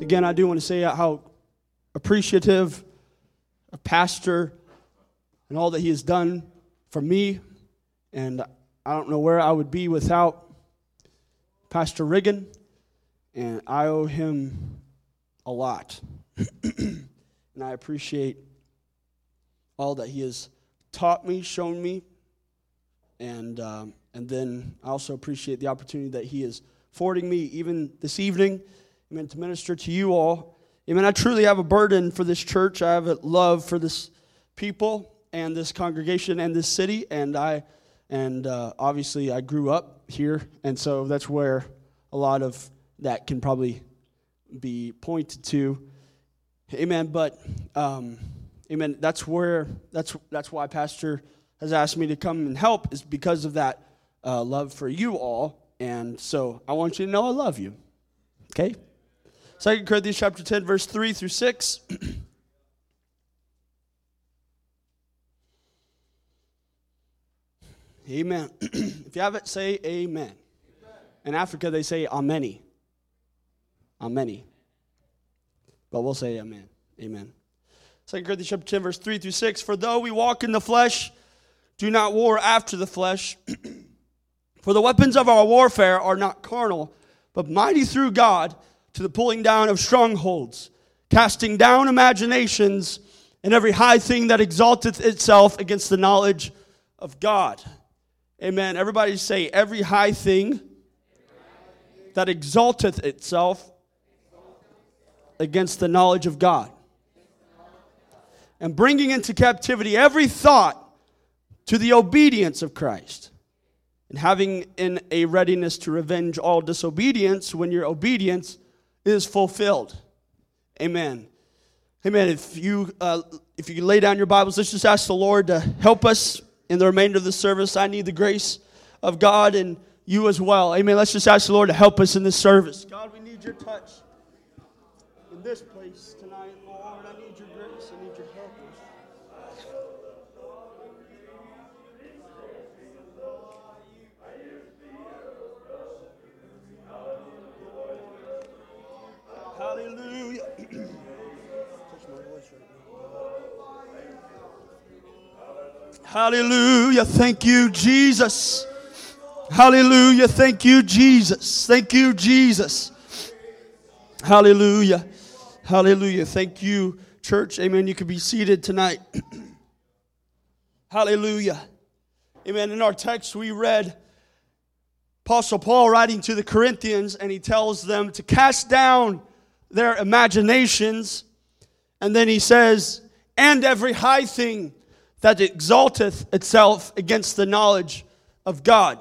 Again, I do want to say how appreciative of Pastor and all that he has done for me. And I don't know where I would be without Pastor Riggin. And I owe him a lot. and I appreciate all that he has taught me, shown me, and, um, and then I also appreciate the opportunity that he is affording me even this evening, amen, to minister to you all. Amen. I truly have a burden for this church. I have a love for this people and this congregation and this city, and I and uh, obviously I grew up here, and so that's where a lot of that can probably be pointed to. Amen. But um, amen. That's where that's that's why Pastor has asked me to come and help is because of that uh, love for you all. And so I want you to know I love you. Okay? Second Corinthians chapter 10, verse 3 through 6. amen. if you have it, say amen. amen. In Africa, they say ameni. Ameni. But we'll say amen. Amen. Second Corinthians chapter 10, verse 3 through 6. For though we walk in the flesh, do not war after the flesh. For the weapons of our warfare are not carnal, but mighty through God to the pulling down of strongholds, casting down imaginations and every high thing that exalteth itself against the knowledge of God. Amen. Everybody say, every high thing that exalteth itself against the knowledge of God. And bringing into captivity every thought to the obedience of Christ. And having in a readiness to revenge all disobedience when your obedience is fulfilled. Amen. Amen. If you uh, if you lay down your Bibles, let's just ask the Lord to help us in the remainder of the service. I need the grace of God and you as well. Amen. Let's just ask the Lord to help us in this service. God, we need your touch in this place Hallelujah. Hallelujah. Thank you, Jesus. Hallelujah. Thank you, Jesus. Thank you, Jesus. Hallelujah. Hallelujah. Thank you, church. Amen. You can be seated tonight. Hallelujah. Amen. In our text, we read Apostle Paul writing to the Corinthians, and he tells them to cast down their imaginations. And then he says, and every high thing that exalteth itself against the knowledge of God.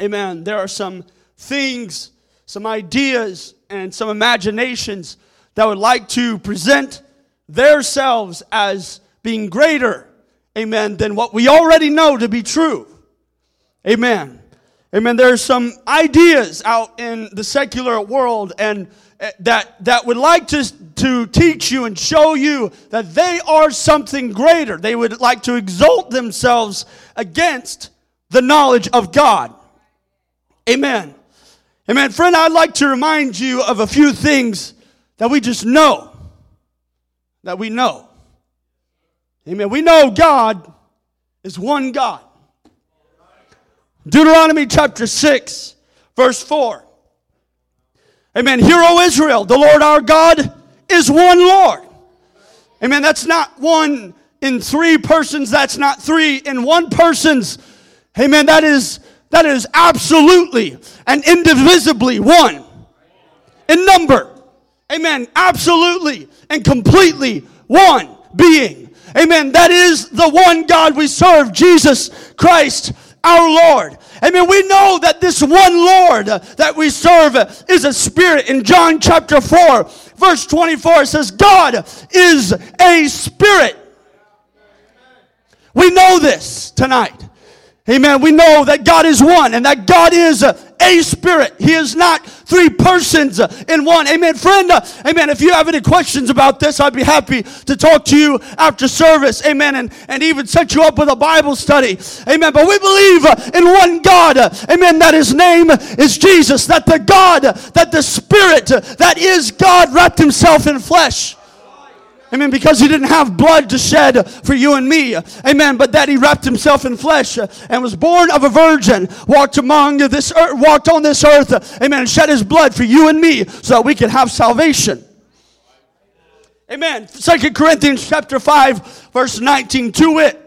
Amen. There are some things, some ideas, and some imaginations that would like to present themselves as being greater, amen, than what we already know to be true. Amen. Amen. There are some ideas out in the secular world and Eh, that, that would like to, to teach you and show you that they are something greater. They would like to exalt themselves against the knowledge of God. Amen. Amen. Friend, I'd like to remind you of a few things that we just know. That we know. Amen. We know God is one God. Deuteronomy chapter 6, verse 4. Amen. Hear, O Israel, the Lord our God is one Lord. Amen. That's not one in three persons. That's not three in one person's. Amen. That is, that is absolutely and indivisibly one in number. Amen. Absolutely and completely one being. Amen. That is the one God we serve, Jesus Christ our Lord. Amen. We know that this one Lord that we serve is a spirit. In John chapter 4, verse 24, it says, God is a spirit. We know this tonight. Amen. We know that God is one and that God is a, spirit. He is not three persons in one. Amen. Friend, amen. If you have any questions about this, I'd be happy to talk to you after service. Amen. And, and even set you up with a Bible study. Amen. But we believe in one God. Amen. That his name is Jesus. That the God, that the Spirit, that is God wrapped himself in flesh. Amen. Because he didn't have blood to shed for you and me. Amen. But that he wrapped himself in flesh and was born of a virgin, walked among this earth, walked on this earth. Amen. And shed his blood for you and me so that we can have salvation. Amen. Second Corinthians chapter 5, verse 19. To it,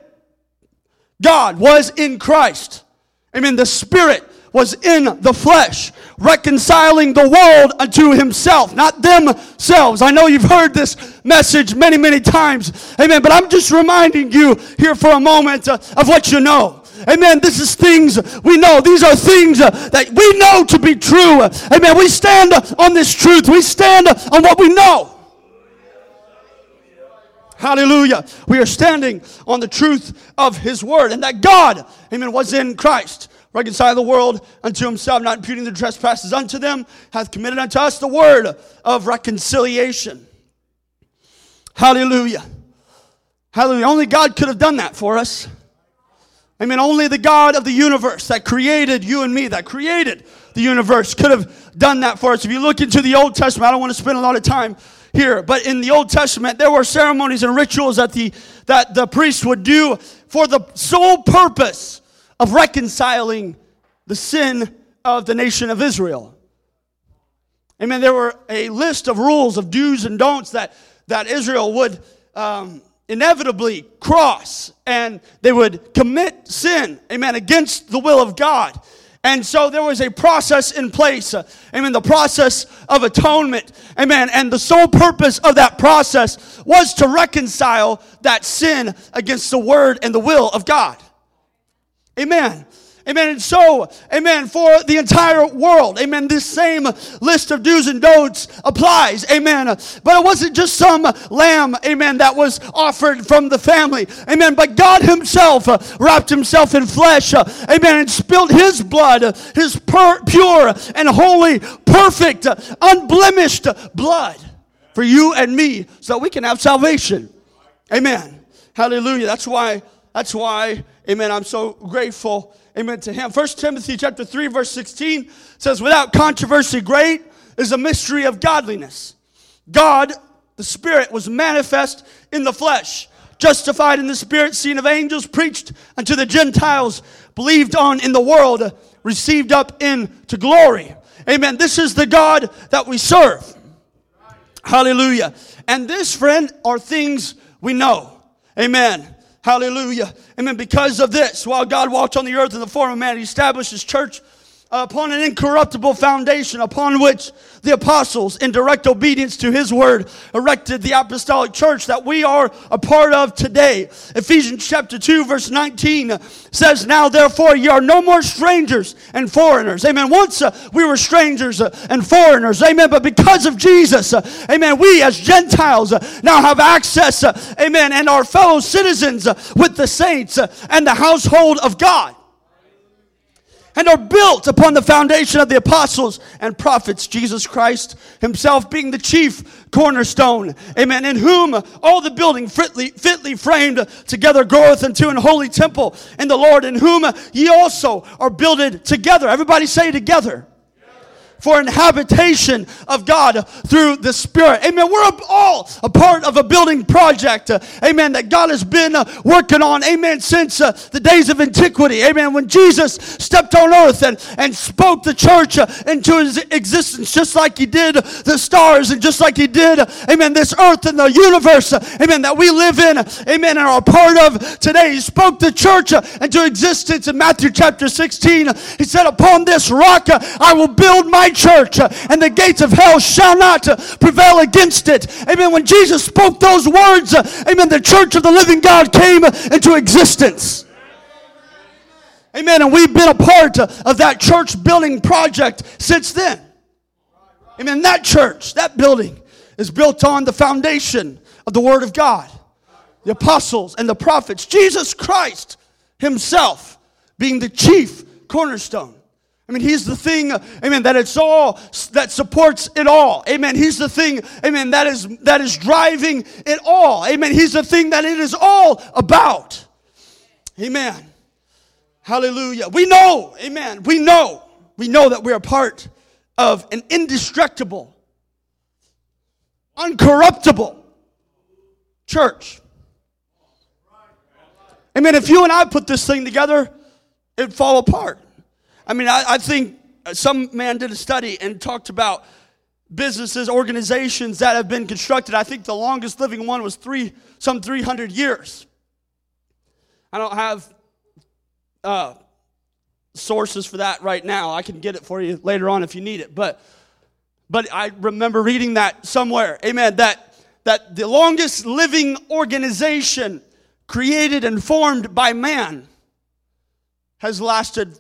God was in Christ. Amen. The Spirit was in the flesh, reconciling the world unto himself, not themselves. I know you've heard this message many, many times. Amen. But I'm just reminding you here for a moment uh, of what you know. Amen. This is things we know. These are things uh, that we know to be true. Amen. We stand on this truth. We stand on what we know. Hallelujah. We are standing on the truth of His Word and that God, amen, was in Christ reconcile the world unto himself, not imputing the trespasses unto them, hath committed unto us the word of reconciliation. Hallelujah. Hallelujah. Only God could have done that for us. I mean, only the God of the universe that created you and me, that created the universe, could have done that for us. If you look into the Old Testament, I don't want to spend a lot of time here, but in the Old Testament, there were ceremonies and rituals that the, that the priest would do for the sole purpose of reconciling the sin of the nation of Israel. Amen. There were a list of rules of do's and don'ts that, that Israel would um, inevitably cross and they would commit sin, amen, against the will of God. And so there was a process in place, uh, amen, the process of atonement, amen. And the sole purpose of that process was to reconcile that sin against the word and the will of God. Amen. Amen. And so, amen, for the entire world, amen, this same list of do's and don'ts applies, amen. But it wasn't just some lamb, amen, that was offered from the family, amen. But God Himself uh, wrapped Himself in flesh, uh, amen, and spilled His blood, His pur- pure and holy, perfect, unblemished blood for you and me so that we can have salvation. Amen. Hallelujah. That's why, that's why Amen. I'm so grateful. Amen to him. First Timothy chapter 3 verse 16 says, without controversy, great is a mystery of godliness. God, the Spirit, was manifest in the flesh, justified in the Spirit, seen of angels, preached unto the Gentiles, believed on in the world, received up into glory. Amen. This is the God that we serve. Hallelujah. And this, friend, are things we know. Amen. Hallelujah. Amen. Because of this, while God walked on the earth in the form of man, he established his church upon an incorruptible foundation upon which the apostles, in direct obedience to his word, erected the apostolic church that we are a part of today. Ephesians chapter 2 verse 19 says, Now therefore ye are no more strangers and foreigners. Amen. Once uh, we were strangers uh, and foreigners. Amen. But because of Jesus, uh, amen, we as Gentiles uh, now have access, uh, amen, and are fellow citizens uh, with the saints and the household of God and are built upon the foundation of the apostles and prophets, Jesus Christ himself being the chief cornerstone. Amen. In whom all the building fitly, fitly framed together groweth into an holy temple in the Lord, in whom ye also are builded together. Everybody say together for an habitation of God through the Spirit. Amen. We're all a part of a building project. Uh, amen. That God has been uh, working on. Amen. Since uh, the days of antiquity. Amen. When Jesus stepped on earth and, and spoke the church into his existence, just like he did the stars and just like he did, amen, this earth and the universe, amen, that we live in, amen, and are a part of today. He spoke the church into existence in Matthew chapter 16. He said, Upon this rock I will build my church, uh, and the gates of hell shall not uh, prevail against it. Amen. When Jesus spoke those words, uh, amen, the church of the living God came into existence. Amen. And we've been a part of that church building project since then. Amen. That church, that building is built on the foundation of the Word of God, the apostles and the prophets, Jesus Christ Himself being the chief cornerstone. I mean, he's the thing, amen, that it's all, that supports it all. Amen. He's the thing, amen, that is, that is driving it all. Amen. He's the thing that it is all about. Amen. Hallelujah. We know, amen, we know, we know that we're part of an indestructible, uncorruptible church. Amen. If you and I put this thing together, it'd fall apart. I mean, I, I think some man did a study and talked about businesses, organizations that have been constructed. I think the longest living one was three, some 300 years. I don't have uh, sources for that right now. I can get it for you later on if you need it. But, but I remember reading that somewhere. Amen. That, that the longest living organization created and formed by man has lasted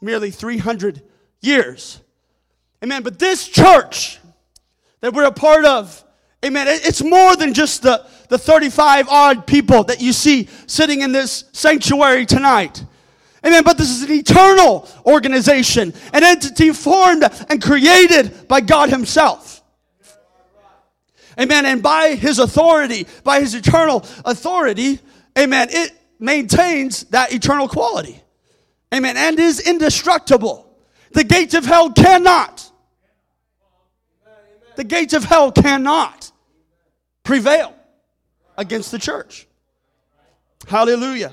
merely 300 years. Amen. But this church that we're a part of, amen, it's more than just the, the 35 odd people that you see sitting in this sanctuary tonight. Amen. But this is an eternal organization, an entity formed and created by God Himself. Amen. And by His authority, by His eternal authority, amen, it maintains that eternal quality. Amen. And is indestructible. The gates of hell cannot. The gates of hell cannot prevail against the church. Hallelujah.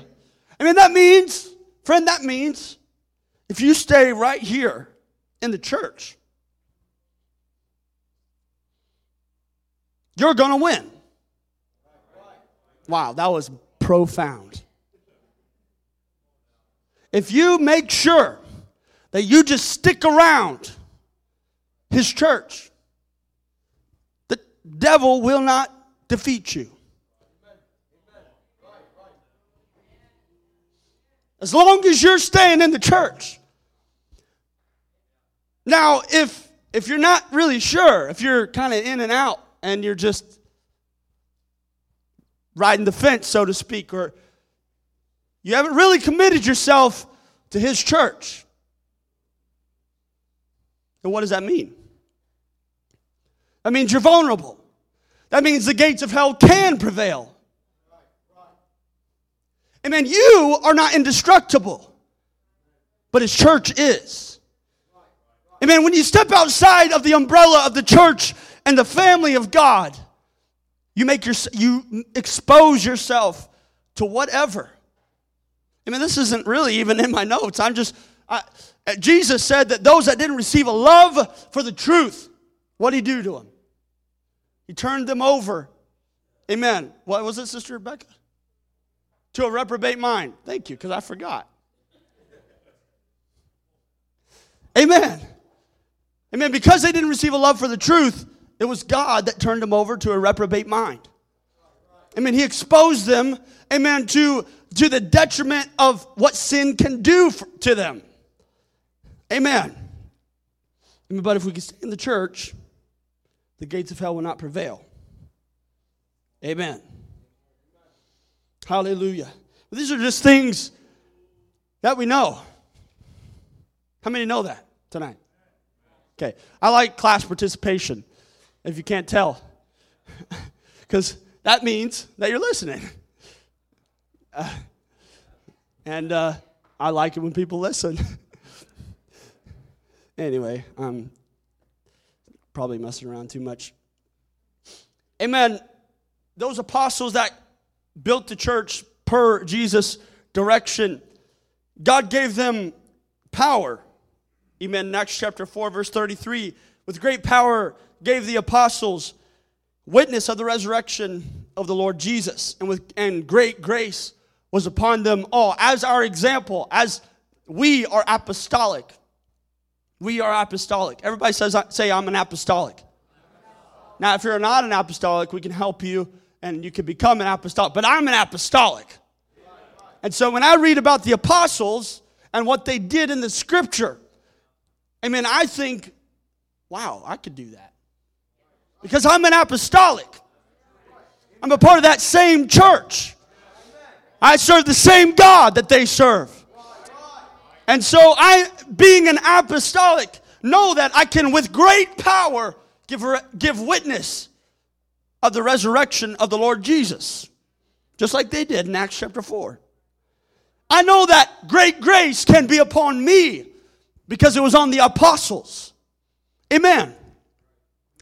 I mean, that means, friend, that means if you stay right here in the church, you're going to win. Wow, that was profound if you make sure that you just stick around his church, the devil will not defeat you. As long as you're staying in the church. Now, if if you're not really sure, if you're kind of in and out and you're just riding the fence, so to speak, or you haven't really committed yourself to his church. And what does that mean? That means you're vulnerable. That means the gates of hell can prevail. Amen. You are not indestructible, but his church is. Amen. When you step outside of the umbrella of the church and the family of God, you make your you expose yourself to whatever I mean, this isn't really even in my notes. I'm just, I, uh, Jesus said that those that didn't receive a love for the truth, what did he do to them? He turned them over. Amen. What was it, Sister Rebecca? To a reprobate mind. Thank you, because I forgot. Amen. Amen. Because they didn't receive a love for the truth, it was God that turned them over to a reprobate mind. Amen. He exposed them, amen, to to the detriment of what sin can do for, to them. Amen. But if we can stay in the church, the gates of hell will not prevail. Amen. Hallelujah. These are just things that we know. How many know that tonight? Okay. I like class participation, if you can't tell, because that means that you're listening. Uh, and uh, I like it when people listen. anyway, I'm probably messing around too much. Amen. Those apostles that built the church per Jesus' direction, God gave them power. Amen. In Acts chapter 4, verse 33, with great power gave the apostles witness of the resurrection of the Lord Jesus, and with and great grace was upon them all as our example, as we are apostolic. We are apostolic. Everybody says, say, I'm an apostolic. Now, if you're not an apostolic, we can help you and you can become an apostolic. But I'm an apostolic. And so when I read about the apostles and what they did in the scripture, I mean, I think, wow, I could do that. Because I'm an apostolic. I'm a part of that same church. I serve the same God that they serve. And so I, being an apostolic, know that I can with great power give, give witness of the resurrection of the Lord Jesus. Just like they did in Acts chapter 4. I know that great grace can be upon me because it was on the apostles. Amen.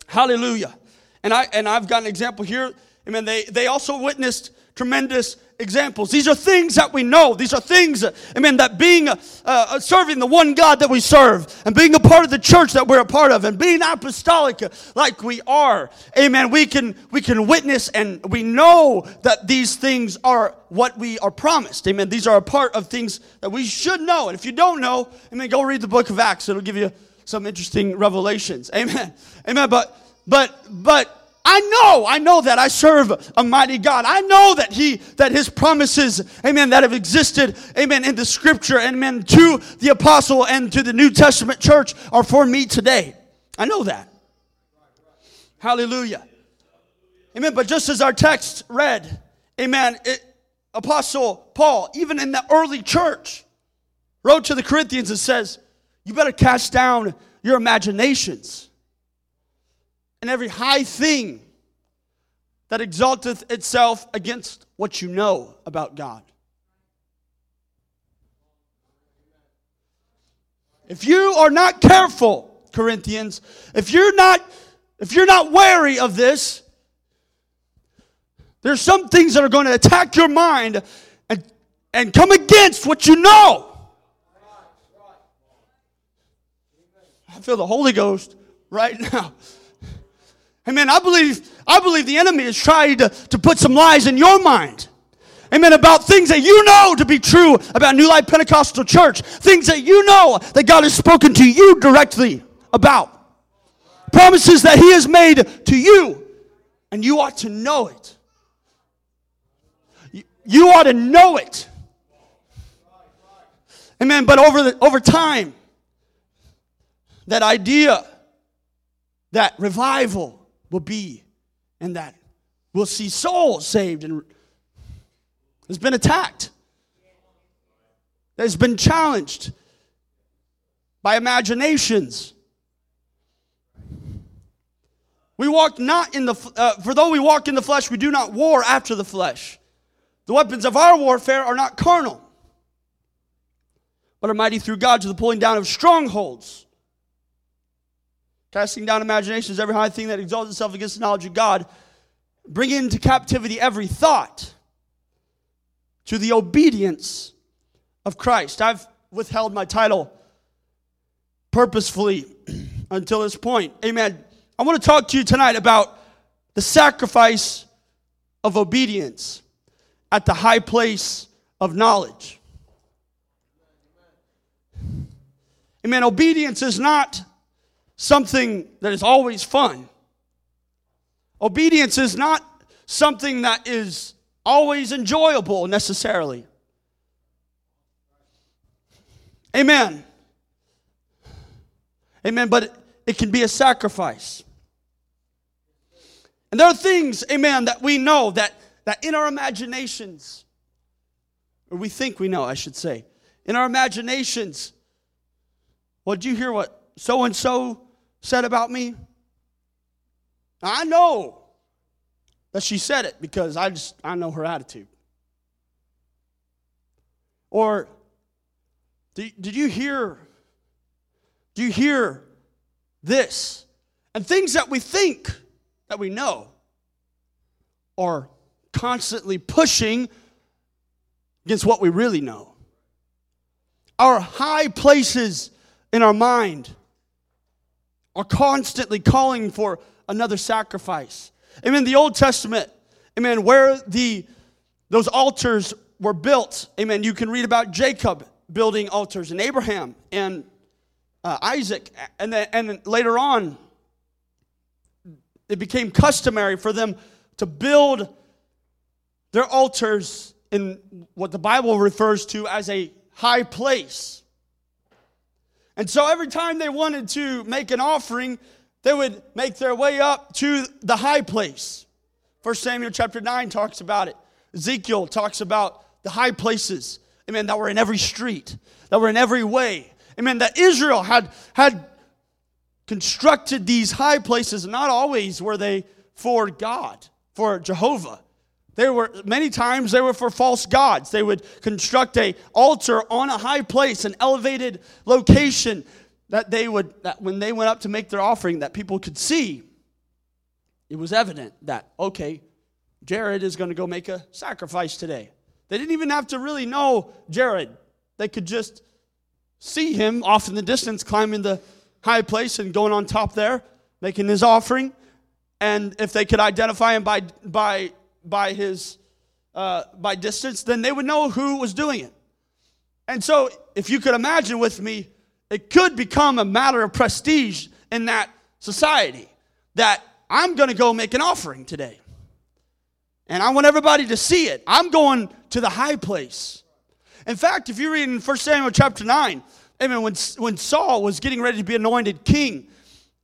Hallelujah. And I and I've got an example here. Amen. They they also witnessed tremendous examples. These are things that we know. These are things, amen, that being, uh, uh, serving the one God that we serve and being a part of the church that we're a part of and being apostolic like we are, amen, we can, we can witness and we know that these things are what we are promised. Amen. These are a part of things that we should know. And if you don't know, amen, go read the book of Acts. It'll give you some interesting revelations. Amen. Amen. But, but, but, I know, I know that I serve a mighty God. I know that He, that His promises, amen, that have existed, amen, in the scripture, amen, to the apostle and to the New Testament church are for me today. I know that. Hallelujah. Amen. But just as our text read, amen, it, Apostle Paul, even in the early church, wrote to the Corinthians and says, You better cast down your imaginations and every high thing that exalteth itself against what you know about God. If you are not careful, Corinthians, if you're not if you're not wary of this, there's some things that are going to attack your mind and, and come against what you know. I feel the Holy Ghost right now. Amen. I believe, I believe the enemy is trying to, to put some lies in your mind. Amen. About things that you know to be true about New Life Pentecostal Church. Things that you know that God has spoken to you directly about. Promises that He has made to you. And you ought to know it. You, you ought to know it. Amen. But over, the, over time, that idea that revival will be and that we'll see souls saved and has been attacked, that has been challenged by imaginations. We walk not in the, uh, for though we walk in the flesh, we do not war after the flesh. The weapons of our warfare are not carnal, but are mighty through God to the pulling down of strongholds casting down imaginations, every high thing that exalts itself against the knowledge of God, bring into captivity every thought to the obedience of Christ. I've withheld my title purposefully until this point. Amen. I want to talk to you tonight about the sacrifice of obedience at the high place of knowledge. Amen. Obedience is not something that is always fun. Obedience is not something that is always enjoyable necessarily. Amen. Amen. But it can be a sacrifice. And there are things, amen, that we know that, that in our imaginations, or we think we know, I should say, in our imaginations, well, did you hear what so and so said about me? I know that she said it because I just I know her attitude. Or did, did you hear do you hear this? And things that we think that we know are constantly pushing against what we really know. Our high places in our mind are constantly calling for another sacrifice. Amen. The Old Testament, amen, where the those altars were built, amen. You can read about Jacob building altars and Abraham and uh, Isaac, and then and later on, it became customary for them to build their altars in what the Bible refers to as a high place. And so every time they wanted to make an offering, they would make their way up to the high place. First Samuel chapter 9 talks about it. Ezekiel talks about the high places. amen, that were in every street, that were in every way. Amen, that Israel had, had constructed these high places, not always were they for God, for Jehovah. They were many times they were for false gods. They would construct a altar on a high place, an elevated location that they would that when they went up to make their offering that people could see. It was evident that okay, Jared is going to go make a sacrifice today. They didn't even have to really know Jared. They could just see him off in the distance climbing the high place and going on top there, making his offering. And if they could identify him by, by, by his uh, by distance, then they would know who was doing it. And so, if you could imagine with me, it could become a matter of prestige in that society that I'm going to go make an offering today. And I want everybody to see it. I'm going to the high place. In fact, if you read in 1 Samuel chapter 9, amen, when, when Saul was getting ready to be anointed king,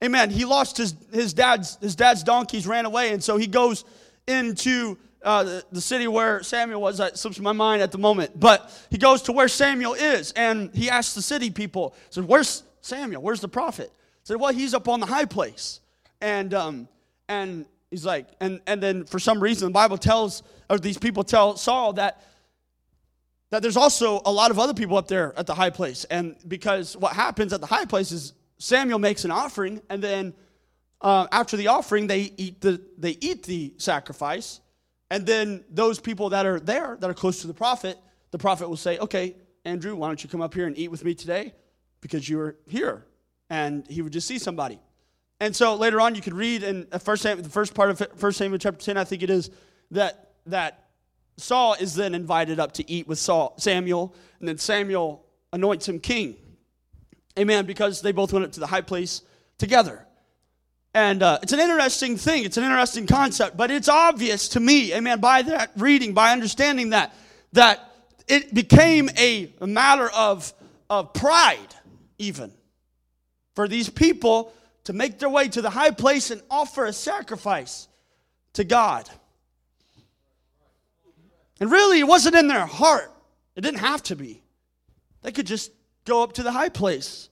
amen, he lost his, his, dad's, his dad's donkeys, ran away, and so he goes into uh, the, the, city where Samuel was. That slips my mind at the moment. But he goes to where Samuel is, and he asks the city people, said, where's Samuel? Where's the prophet? said, well, he's up on the high place. And, um, and he's like, and, and then for some reason, the Bible tells, or these people tell Saul that that there's also a lot of other people up there at the high place. And because what happens at the high place is Samuel makes an offering, and then uh, after the offering, they eat the they eat the sacrifice, and then those people that are there that are close to the prophet, the prophet will say, "Okay, Andrew, why don't you come up here and eat with me today, because you were here." And he would just see somebody. And so later on, you could read in first the first part of First Samuel chapter ten, I think it is that that Saul is then invited up to eat with Saul, Samuel, and then Samuel anoints him king. Amen, because they both went up to the high place together. And uh, it's an interesting thing, it's an interesting concept, but it's obvious to me, amen, by that reading, by understanding that, that it became a, matter of, of pride, even, for these people to make their way to the high place and offer a sacrifice to God. And really, it wasn't in their heart. It didn't have to be. They could just go up to the high place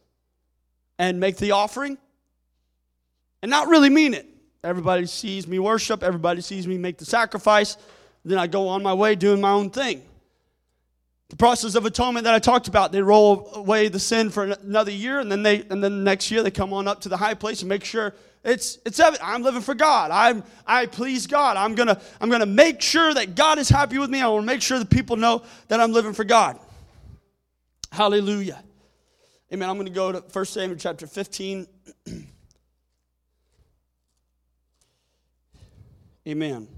and make the offering and not really mean it. Everybody sees me worship, everybody sees me make the sacrifice, then I go on my way doing my own thing. The process of atonement that I talked about, they roll away the sin for another year, and then they and then next year they come on up to the high place and make sure it's it's evident. I'm living for God. I'm I please God. I'm gonna I'm gonna make sure that God is happy with me. I want to make sure that people know that I'm living for God. Hallelujah. Amen. I'm to go to 1 Samuel chapter 15. Amen.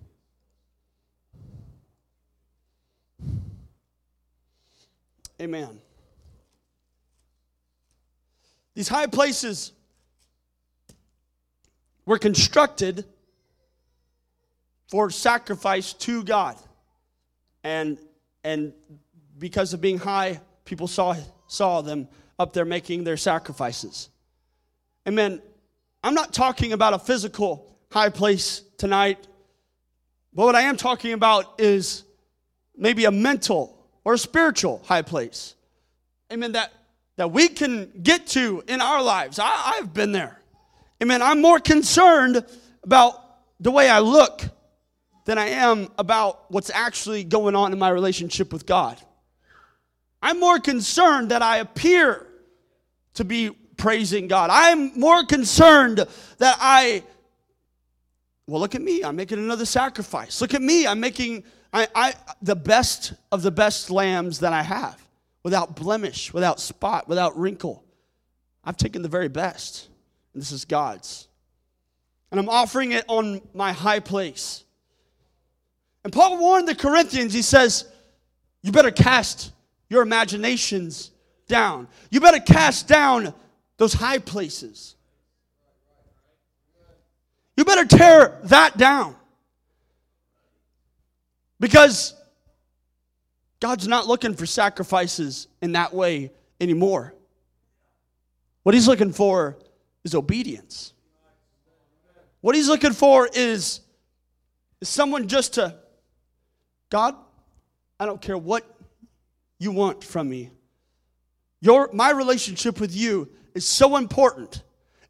Amen. These high places were constructed for sacrifice to God. And, and because of being high, people saw, saw them up there making their sacrifices. Amen. I'm not talking about a physical high place tonight, but what I am talking about is maybe a mental or a spiritual high place. Amen. That, that we can get to in our lives. I, I've been there. Amen. I'm more concerned about the way I look than I am about what's actually going on in my relationship with God. I'm more concerned that I appear to be praising God. I'm more concerned that I, well, look at me. I'm making another sacrifice. Look at me. I'm making I, I, the best of the best lambs that I have without blemish, without spot, without wrinkle. I've taken the very best and this is God's. And I'm offering it on my high place. And Paul warned the Corinthians, he says, You better cast your imaginations down. You better cast down those high places. You better tear that down. Because God's not looking for sacrifices in that way anymore. What He's looking for is obedience. What he's looking for is, is someone just to, God, I don't care what you want from me. Your, my relationship with you is so important.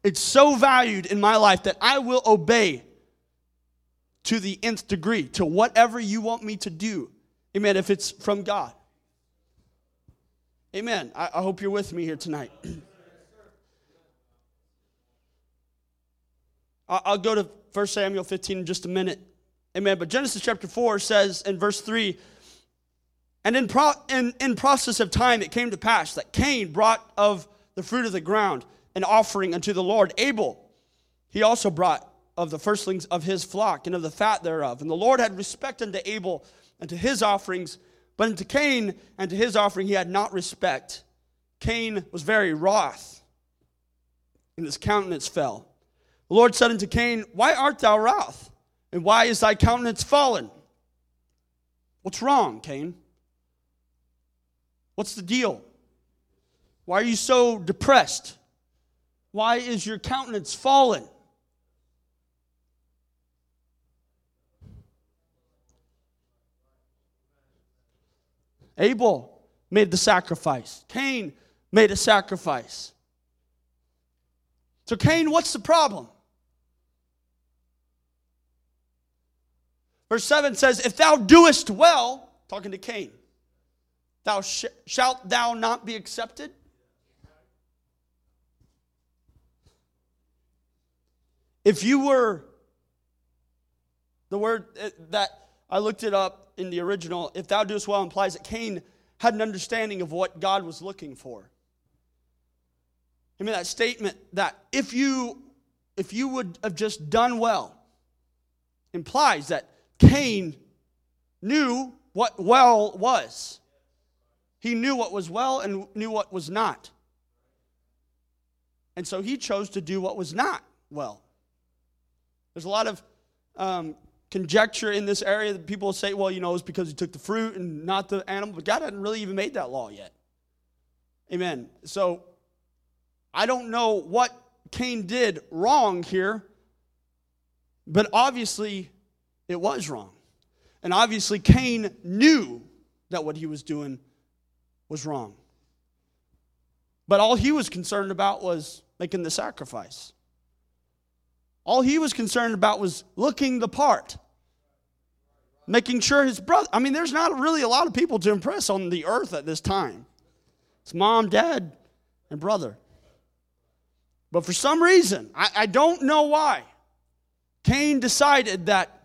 It's so valued in my life that I will obey to the nth degree, to whatever you want me to do. Amen. If it's from God. Amen. I, I hope you're with me here tonight. I'll go to 1 Samuel 15 in just a minute. Amen. But Genesis chapter 4 says in verse 3 And in, pro- in, in process of time it came to pass that Cain brought of the fruit of the ground an offering unto the Lord. Abel, he also brought of the firstlings of his flock and of the fat thereof. And the Lord had respect unto Abel and to his offerings, but unto Cain and to his offering he had not respect. Cain was very wroth, and his countenance fell. The Lord said unto Cain, Why art thou wroth? And why is thy countenance fallen? What's wrong, Cain? What's the deal? Why are you so depressed? Why is your countenance fallen? Abel made the sacrifice. Cain made a sacrifice. So, Cain, what's the problem? Verse 7 says, If thou doest well, talking to Cain, thou sh- shalt thou not be accepted? If you were, the word uh, that I looked it up in the original, if thou doest well implies that Cain had an understanding of what God was looking for. I mean, that statement that if you if you would have just done well implies that Cain knew what well was. He knew what was well and knew what was not. And so he chose to do what was not well. There's a lot of um, conjecture in this area that people say, well, you know, it's because he took the fruit and not the animal, but God hadn't really even made that law yet. Amen. So I don't know what Cain did wrong here, but obviously it was wrong. And obviously, Cain knew that what he was doing was wrong. But all he was concerned about was making the sacrifice. All he was concerned about was looking the part, making sure his brother. I mean, there's not really a lot of people to impress on the earth at this time. It's mom, dad, and brother. But for some reason, I, I don't know why, Cain decided that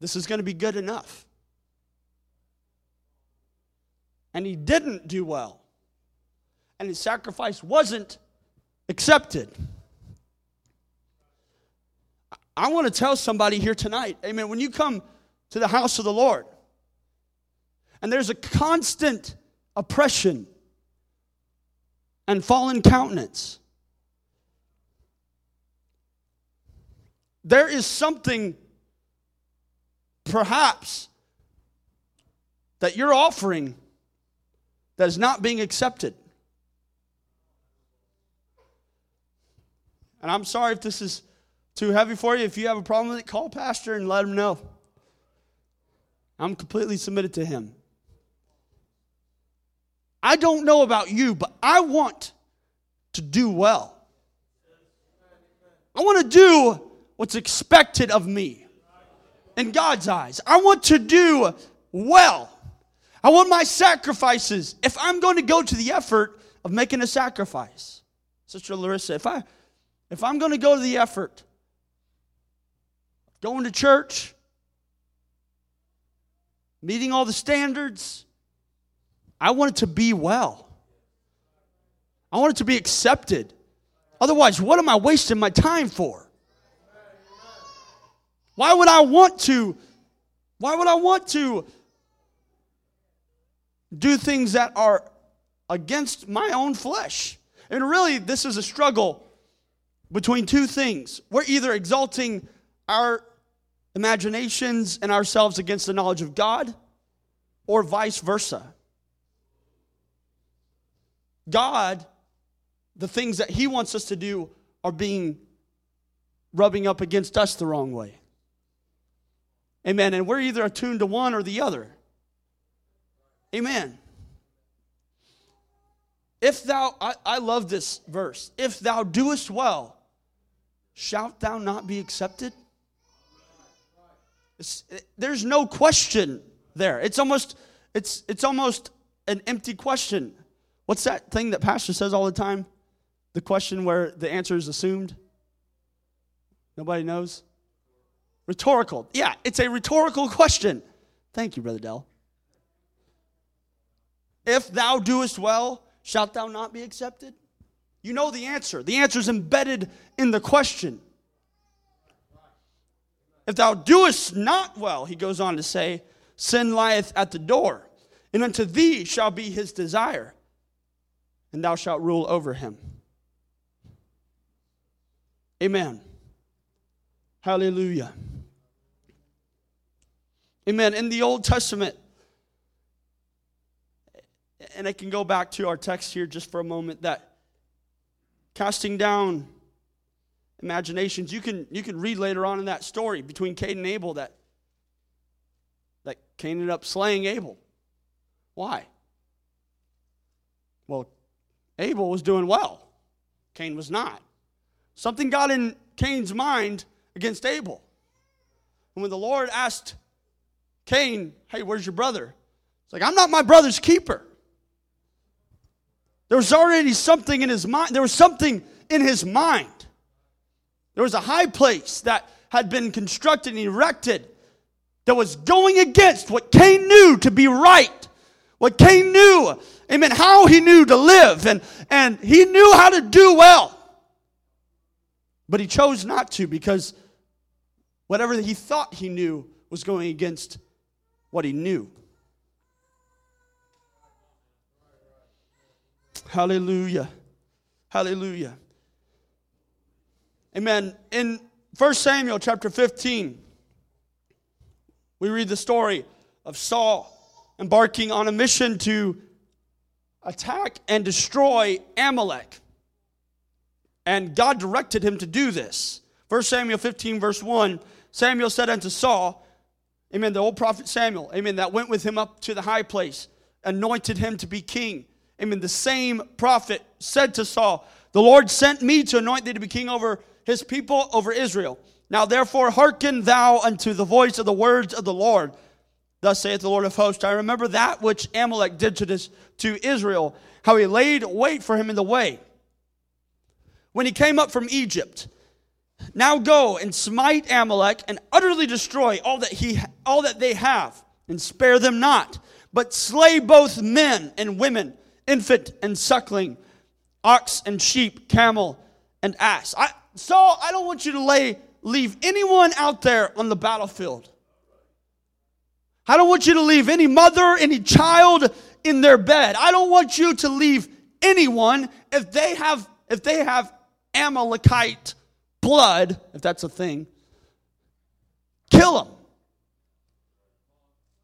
this is going to be good enough. And he didn't do well. And his sacrifice wasn't accepted. I want to tell somebody here tonight, amen, when you come to the house of the Lord and there's a constant oppression and fallen countenance, there is something perhaps that you're offering that is not being accepted. And I'm sorry if this is too heavy for you. If you have a problem with it, call Pastor and let him know. I'm completely submitted to him. I don't know about you, but I want to do well. I want to do what's expected of me in God's eyes. I want to do well. I want my sacrifices. If I'm going to go to the effort of making a sacrifice, Sister Larissa, if I if I'm going to go to the effort going to church, meeting all the standards, I want it to be well. I want it to be accepted. Otherwise, what am I wasting my time for? Why would I want to? Why would I want to do things that are against my own flesh? And really, this is a struggle between two things. We're either exalting our imaginations and ourselves against the knowledge of God, or vice versa. God, the things that He wants us to do, are being rubbing up against us the wrong way. Amen. And we're either attuned to one or the other. Amen. If thou, I, I love this verse, if thou doest well, shalt thou not be accepted? There's no question there. It's almost, it's, it's almost an empty question. What's that thing that Pastor says all the time? The question where the answer is assumed? Nobody knows? Rhetorical. Yeah, it's a rhetorical question. Thank you, Brother Dell. If thou doest well, shalt thou not be accepted? You know the answer. The answer is embedded in the question. If thou doest not well, he goes on to say, sin lieth at the door, and unto thee shall be his desire, and thou shalt rule over him. Amen. Hallelujah. Amen. In the Old Testament, and I can go back to our text here just for a moment that casting down imaginations, you can, you can read later on in that story between Cain and Abel that, that Cain ended up slaying Abel. Why? Well, Abel was doing well, Cain was not. Something got in Cain's mind against Abel. And when the Lord asked Cain, Hey, where's your brother? It's like, I'm not my brother's keeper. There was already something in his mind. There was something in his mind. There was a high place that had been constructed and erected that was going against what Cain knew to be right. What Cain knew, amen, how he knew to live, and, and he knew how to do well. But he chose not to because whatever he thought he knew was going against what he knew. Hallelujah. Hallelujah. Amen. In 1 Samuel chapter 15, we read the story of Saul embarking on a mission to attack and destroy Amalek. And God directed him to do this. 1 Samuel 15, verse 1 Samuel said unto Saul, Amen, the old prophet Samuel, amen, that went with him up to the high place, anointed him to be king. Amen. The same prophet said to Saul, The Lord sent me to anoint thee to be king over his people, over Israel. Now therefore hearken thou unto the voice of the words of the Lord. Thus saith the Lord of hosts, I remember that which Amalek did to, this, to Israel, how he laid wait for him in the way. When he came up from Egypt, now go and smite Amalek and utterly destroy all that he all that they have, and spare them not, but slay both men and women, infant and suckling, ox and sheep, camel and ass. I, Saul, I don't want you to lay leave anyone out there on the battlefield. I don't want you to leave any mother, any child in their bed. I don't want you to leave anyone if they have if they have Amalekite blood, if that's a thing, kill them.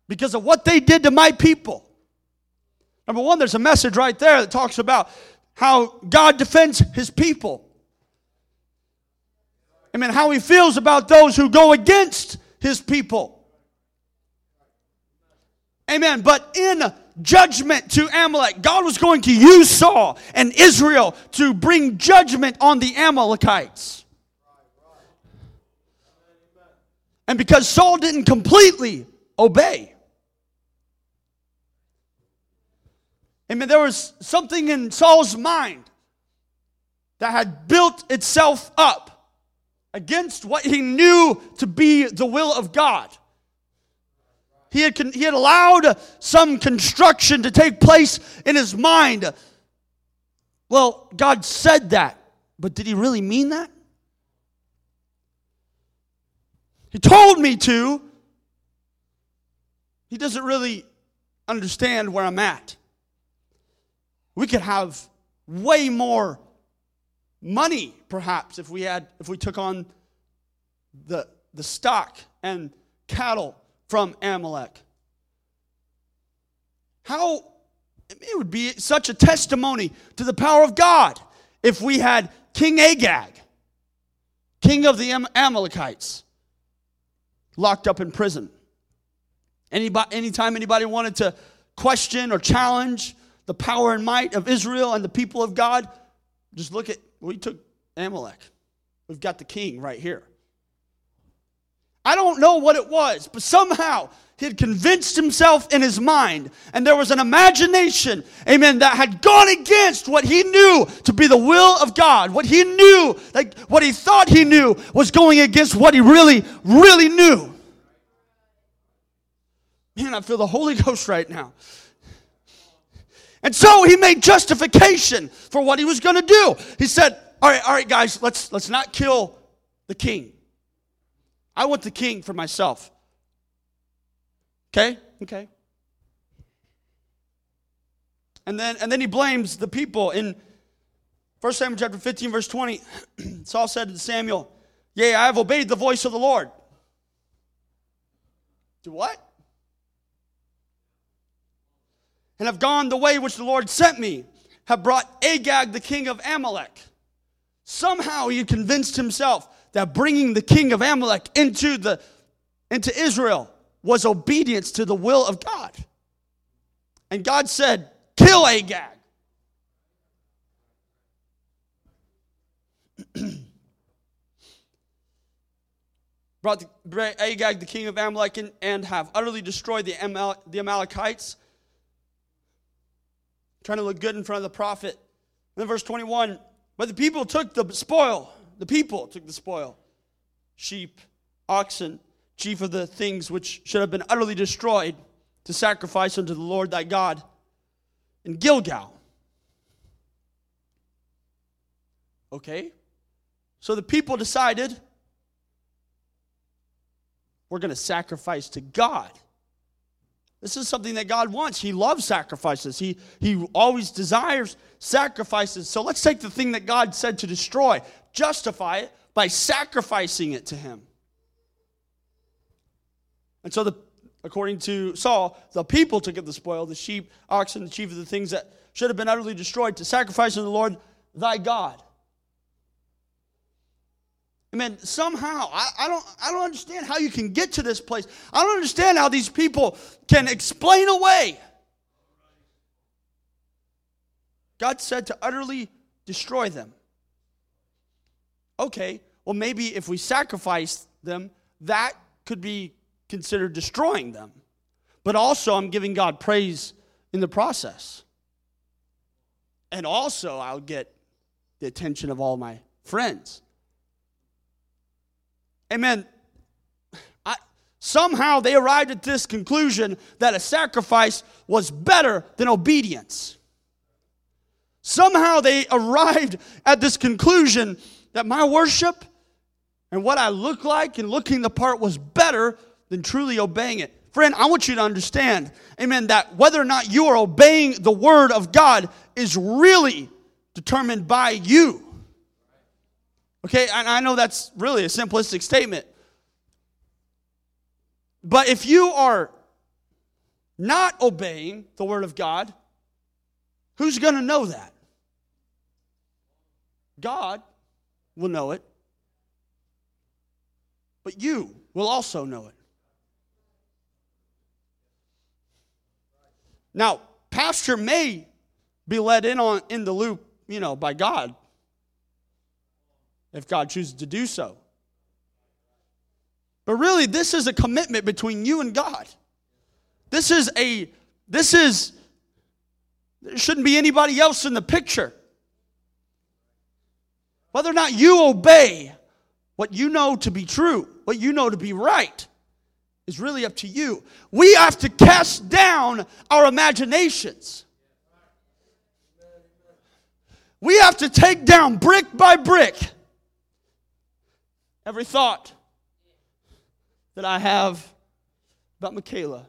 Because of what they did to my people. Number one, there's a message right there that talks about how God defends his people. I mean, how he feels about those who go against his people. Amen. But in judgment to Amalek, God was going to use Saul and Israel to bring judgment on the Amalekites. And because Saul didn't completely obey, amen, there was something in Saul's mind that had built itself up against what he knew to be the will of God. He had, he had allowed some construction to take place in his mind. Well, God said that, but did he really mean that? He told me to. He doesn't really understand where I'm at. We could have way more money, perhaps, if we had if we took on the the stock and cattle from Amalek. How it would be such a testimony to the power of God if we had King Agag, king of the Amalekites locked up in prison. Anybody, anytime anybody wanted to question or challenge the power and might of Israel and the people of God, just look at, we took Amalek. We've got the king right here. I don't know what it was, but somehow he had convinced himself in his mind, and there was an imagination, amen, that had gone against what he knew to be the will of God. What he knew, like what he thought he knew, was going against what he really, really knew. Man, I feel the Holy Ghost right now. And so he made justification for what he was going to do. He said, "All right, all right, guys, let's let's not kill the king. I want the king for myself." Okay? Okay. And then and then he blames the people in 1 Samuel chapter 15 verse 20. Saul said to Samuel, "Yea, I have obeyed the voice of the Lord." Do what? and have gone the way which the Lord sent me, have brought Agag, the king of Amalek. Somehow he convinced himself that bringing the king of Amalek into, the, into Israel was obedience to the will of God. And God said, Kill Agag. brought the, Agag, the king of Amalek, in, and have utterly destroyed the, Amal, the Amalekites trying to look good in front of the prophet. And then verse 21 But the people took the spoil. The people took the spoil sheep, oxen, chief of the things which should have been utterly destroyed to sacrifice unto the Lord thy God in Gilgal. Okay? So the people decided we're going to sacrifice to God. This is something that God wants. He loves sacrifices. He, he always desires sacrifices. So let's take the thing that God said to destroy, justify it by sacrificing it to Him. And so, the, according to Saul, the people took up the spoil, the sheep, oxen, the chief of the things that should have been utterly destroyed, to sacrifice to the Lord thy God. Amen. Somehow, I, I, don't, I don't understand how you can get to this place. I don't understand how these people can explain away. God said to utterly destroy them. Okay, well, maybe if we sacrifice them, that could be considered destroying them. But also, I'm giving God praise in the process. And also, I'll get the attention of all my friends. Amen. I, somehow they arrived at this conclusion that a sacrifice was better than obedience. Somehow they arrived at this conclusion that my worship and what I look like and looking the part was better than truly obeying it. Friend, I want you to understand, amen, that whether or not you are obeying the word of God is really determined by you. Okay, and I know that's really a simplistic statement. But if you are not obeying the word of God, who's going to know that? God will know it, but you will also know it. Now, pastor may be let in on in the loop, you know, by God if God chooses to do so. But really, this is a commitment between you and God. This is a, this is, there shouldn't be anybody else in the picture. Whether or not you obey what you know to be true, what you know to be right, is really up to you. We have to cast down our imaginations. We have to take down brick by brick every thought that I have about Michaela,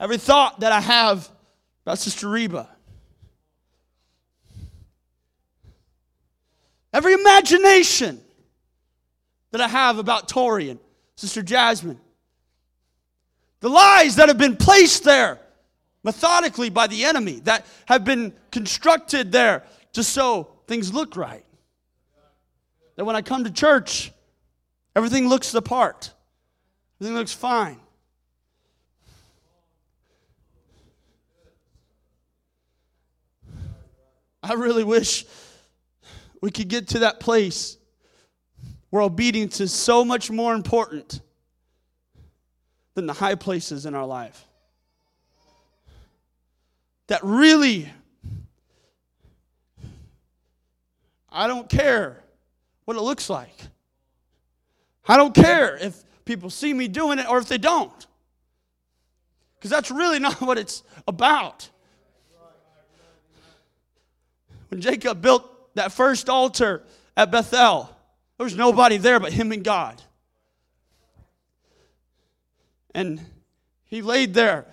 every thought that I have about Sister Reba, every imagination that I have about Tori and Sister Jasmine, the lies that have been placed there methodically by the enemy, that have been constructed there just so things look right that when I come to church, everything looks the part, everything looks fine. I really wish we could get to that place where obedience is so much more important than the high places in our life. That really, I don't care what it looks like. I don't care if people see me doing it or if they don't. Because that's really not what it's about. When Jacob built that first altar at Bethel, there was nobody there but him and God. And he laid there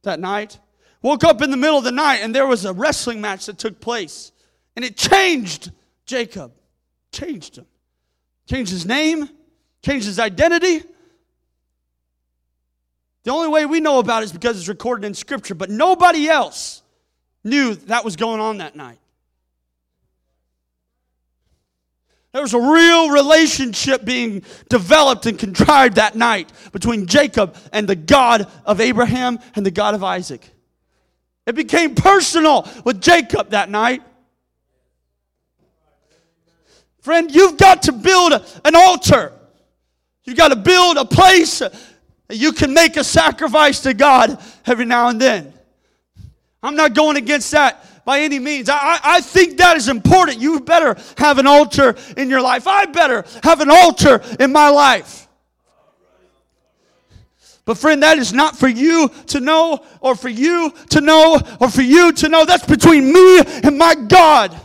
that night, woke up in the middle of the night, and there was a wrestling match that took place. And it changed Jacob, changed him, changed his name, changed his identity. The only way we know about it is because it's recorded in Scripture, but nobody else knew that was going on that night. There was a real relationship being developed and contrived that night between Jacob and the God of Abraham and the God of Isaac. It became personal with Jacob that night. Friend, you've got to build an altar. You've got to build a place that you can make a sacrifice to God every now and then. I'm not going against that by any means. I, I think that is important. You better have an altar in your life. I better have an altar in my life. But, friend, that is not for you to know, or for you to know, or for you to know. That's between me and my God.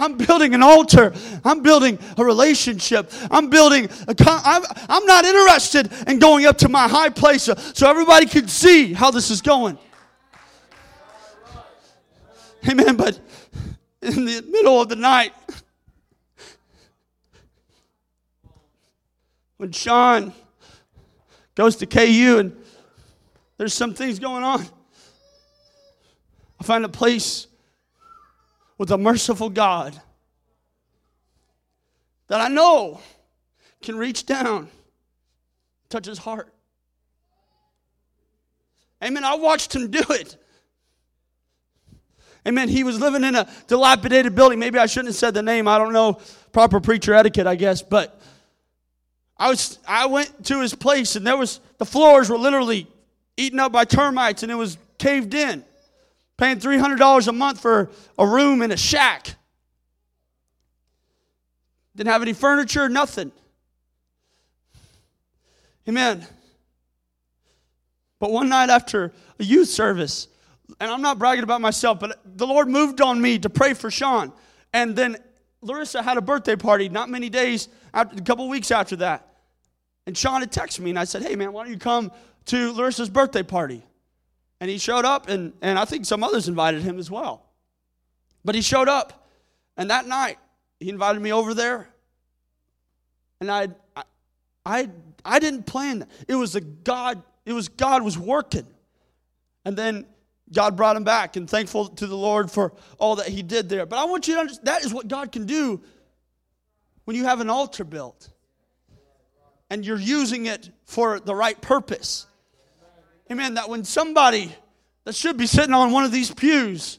I'm building an altar. I'm building a relationship. I'm building a. I'm, I'm not interested in going up to my high place uh, so everybody can see how this is going. Amen. But in the middle of the night, when Sean goes to KU and there's some things going on, I find a place with a merciful God that I know can reach down, touch his heart. Amen. I watched him do it. Amen. He was living in a dilapidated building. Maybe I shouldn't have said the name. I don't know proper preacher etiquette, I guess. But I was I went to his place and there was the floors were literally eaten up by termites and it was caved in. Paying $300 a month for a room in a shack. Didn't have any furniture, nothing. Amen. But one night after a youth service, and I'm not bragging about myself, but the Lord moved on me to pray for Sean. And then Larissa had a birthday party not many days, after, a couple weeks after that. And Sean had texted me, and I said, Hey, man, why don't you come to Larissa's birthday party? And he showed up, and, and I think some others invited him as well. But he showed up, and that night, he invited me over there. And I, I, I didn't plan that. It was a God, it was God was working. And then God brought him back and thankful to the Lord for all that he did there. But I want you to understand that is what God can do when you have an altar built and you're using it for the right purpose. Amen. That when somebody that should be sitting on one of these pews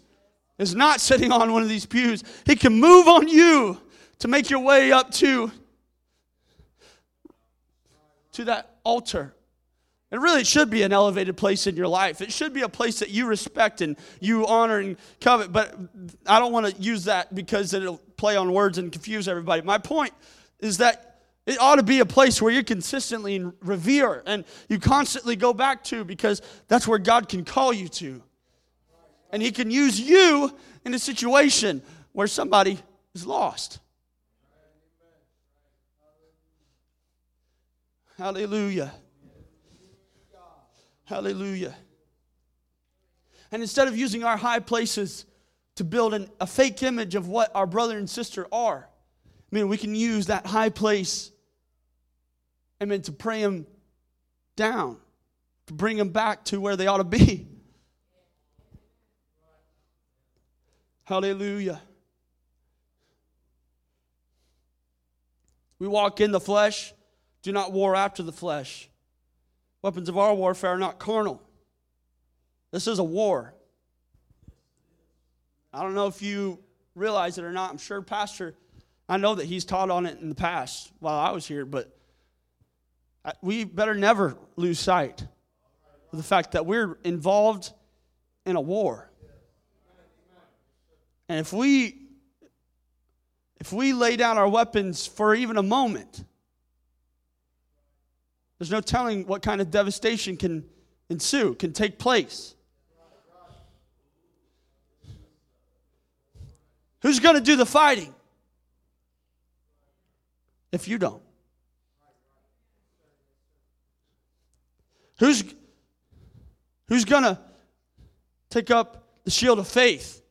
is not sitting on one of these pews, he can move on you to make your way up to to that altar It really, should be an elevated place in your life. It should be a place that you respect and you honor and covet. But I don't want to use that because it'll play on words and confuse everybody. My point is that it ought to be a place where you consistently revere and you constantly go back to because that's where God can call you to. And He can use you in a situation where somebody is lost. Hallelujah. Hallelujah. And instead of using our high places to build an, a fake image of what our brother and sister are, I mean, we can use that high place, I mean, to pray them down, to bring them back to where they ought to be. Hallelujah. We walk in the flesh, do not war after the flesh. Weapons of our warfare are not carnal. This is a war. I don't know if you realize it or not. I'm sure Pastor, I know that he's taught on it in the past while I was here, but we better never lose sight of the fact that we're involved in a war. And if we if we lay down our weapons for even a moment, there's no telling what kind of devastation can ensue, can take place. Who's going to do the fighting? If you don't. Who's, who's going to take up the shield of faith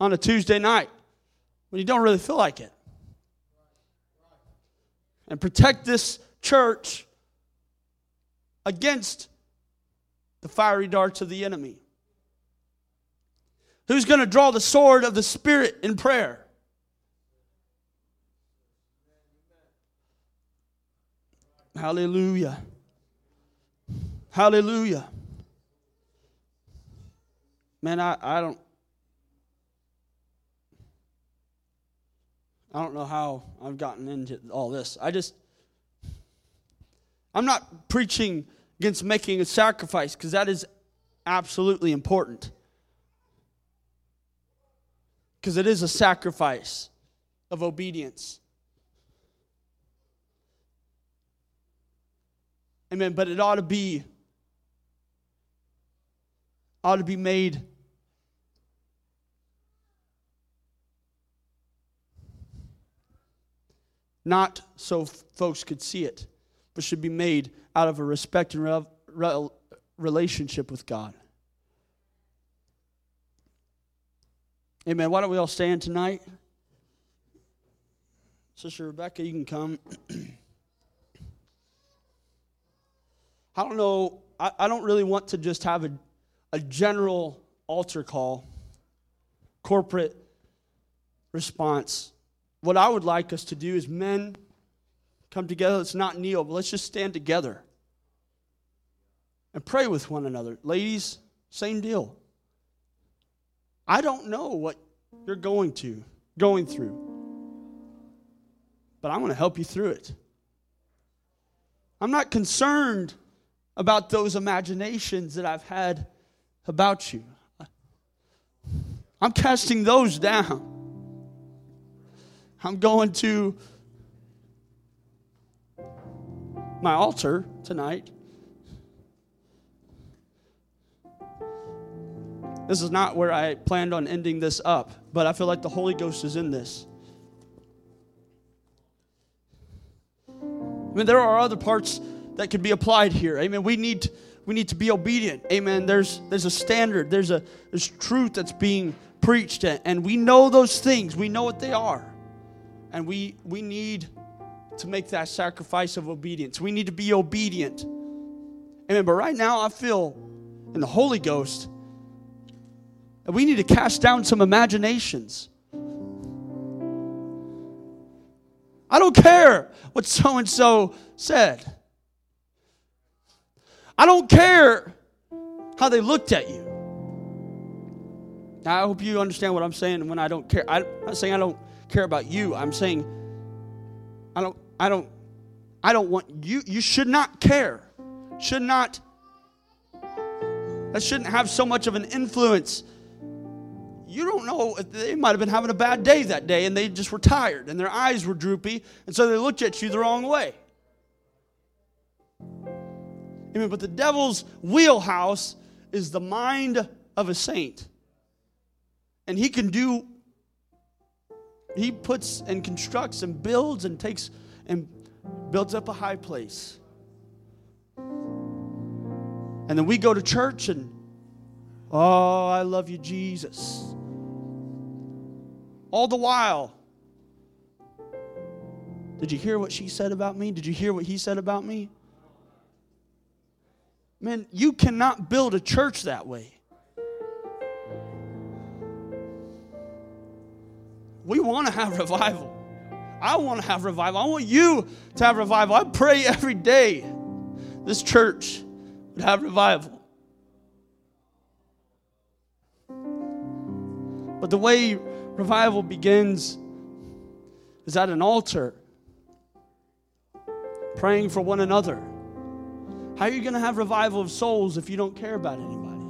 on a Tuesday night when you don't really feel like it? And protect this church against the fiery darts of the enemy. Who's going to draw the sword of the Spirit in prayer? Hallelujah. Hallelujah. Man, I, I don't I don't know how I've gotten into all this. I just I'm not preaching against making a sacrifice because that is absolutely important. Because it is a sacrifice of obedience. Amen. But it ought to be ought to be made not so folks could see it, but should be made out of a respect and re- relationship with God. Amen. Why don't we all stand tonight? Sister Rebecca, you can come. I don't know, I, I don't really want to just have a a general altar call, corporate response. What I would like us to do is men come together. Let's not kneel, but let's just stand together and pray with one another. Ladies, same deal. I don't know what you're going to, going through, but I'm going to help you through it. I'm not concerned about those imaginations that I've had about you. I'm casting those down. I'm going to my altar tonight. This is not where I planned on ending this up, but I feel like the Holy Ghost is in this. I mean, there are other parts that could be applied here. Amen. We need we need to be obedient. Amen. There's there's a standard. There's a there's truth that's being preached, and we know those things. We know what they are, and we we need to make that sacrifice of obedience. We need to be obedient. Amen. But right now, I feel in the Holy Ghost that we need to cast down some imaginations. I don't care what so and so said. I don't care how they looked at you. Now, I hope you understand what I'm saying when I don't care. I'm not saying I don't care about you. I'm saying I don't I don't I don't want you you should not care. Should not that shouldn't have so much of an influence. You don't know they might have been having a bad day that day and they just were tired and their eyes were droopy and so they looked at you the wrong way. Amen. But the devil's wheelhouse is the mind of a saint. And he can do, he puts and constructs and builds and takes and builds up a high place. And then we go to church and, oh, I love you, Jesus. All the while, did you hear what she said about me? Did you hear what he said about me? Man, you cannot build a church that way. We want to have revival. I want to have revival. I want you to have revival. I pray every day this church would have revival. But the way revival begins is at an altar, praying for one another. How are you going to have revival of souls if you don't care about anybody?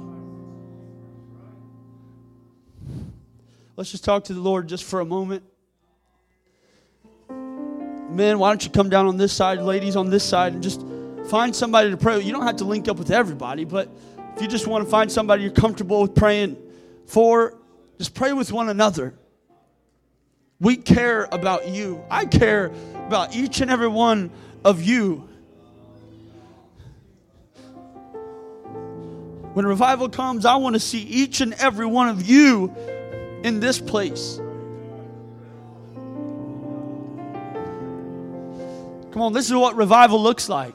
Let's just talk to the Lord just for a moment. Men, why don't you come down on this side, ladies on this side, and just find somebody to pray. You don't have to link up with everybody, but if you just want to find somebody you're comfortable with praying for, just pray with one another. We care about you. I care about each and every one of you. When revival comes, I want to see each and every one of you in this place. Come on, this is what revival looks like.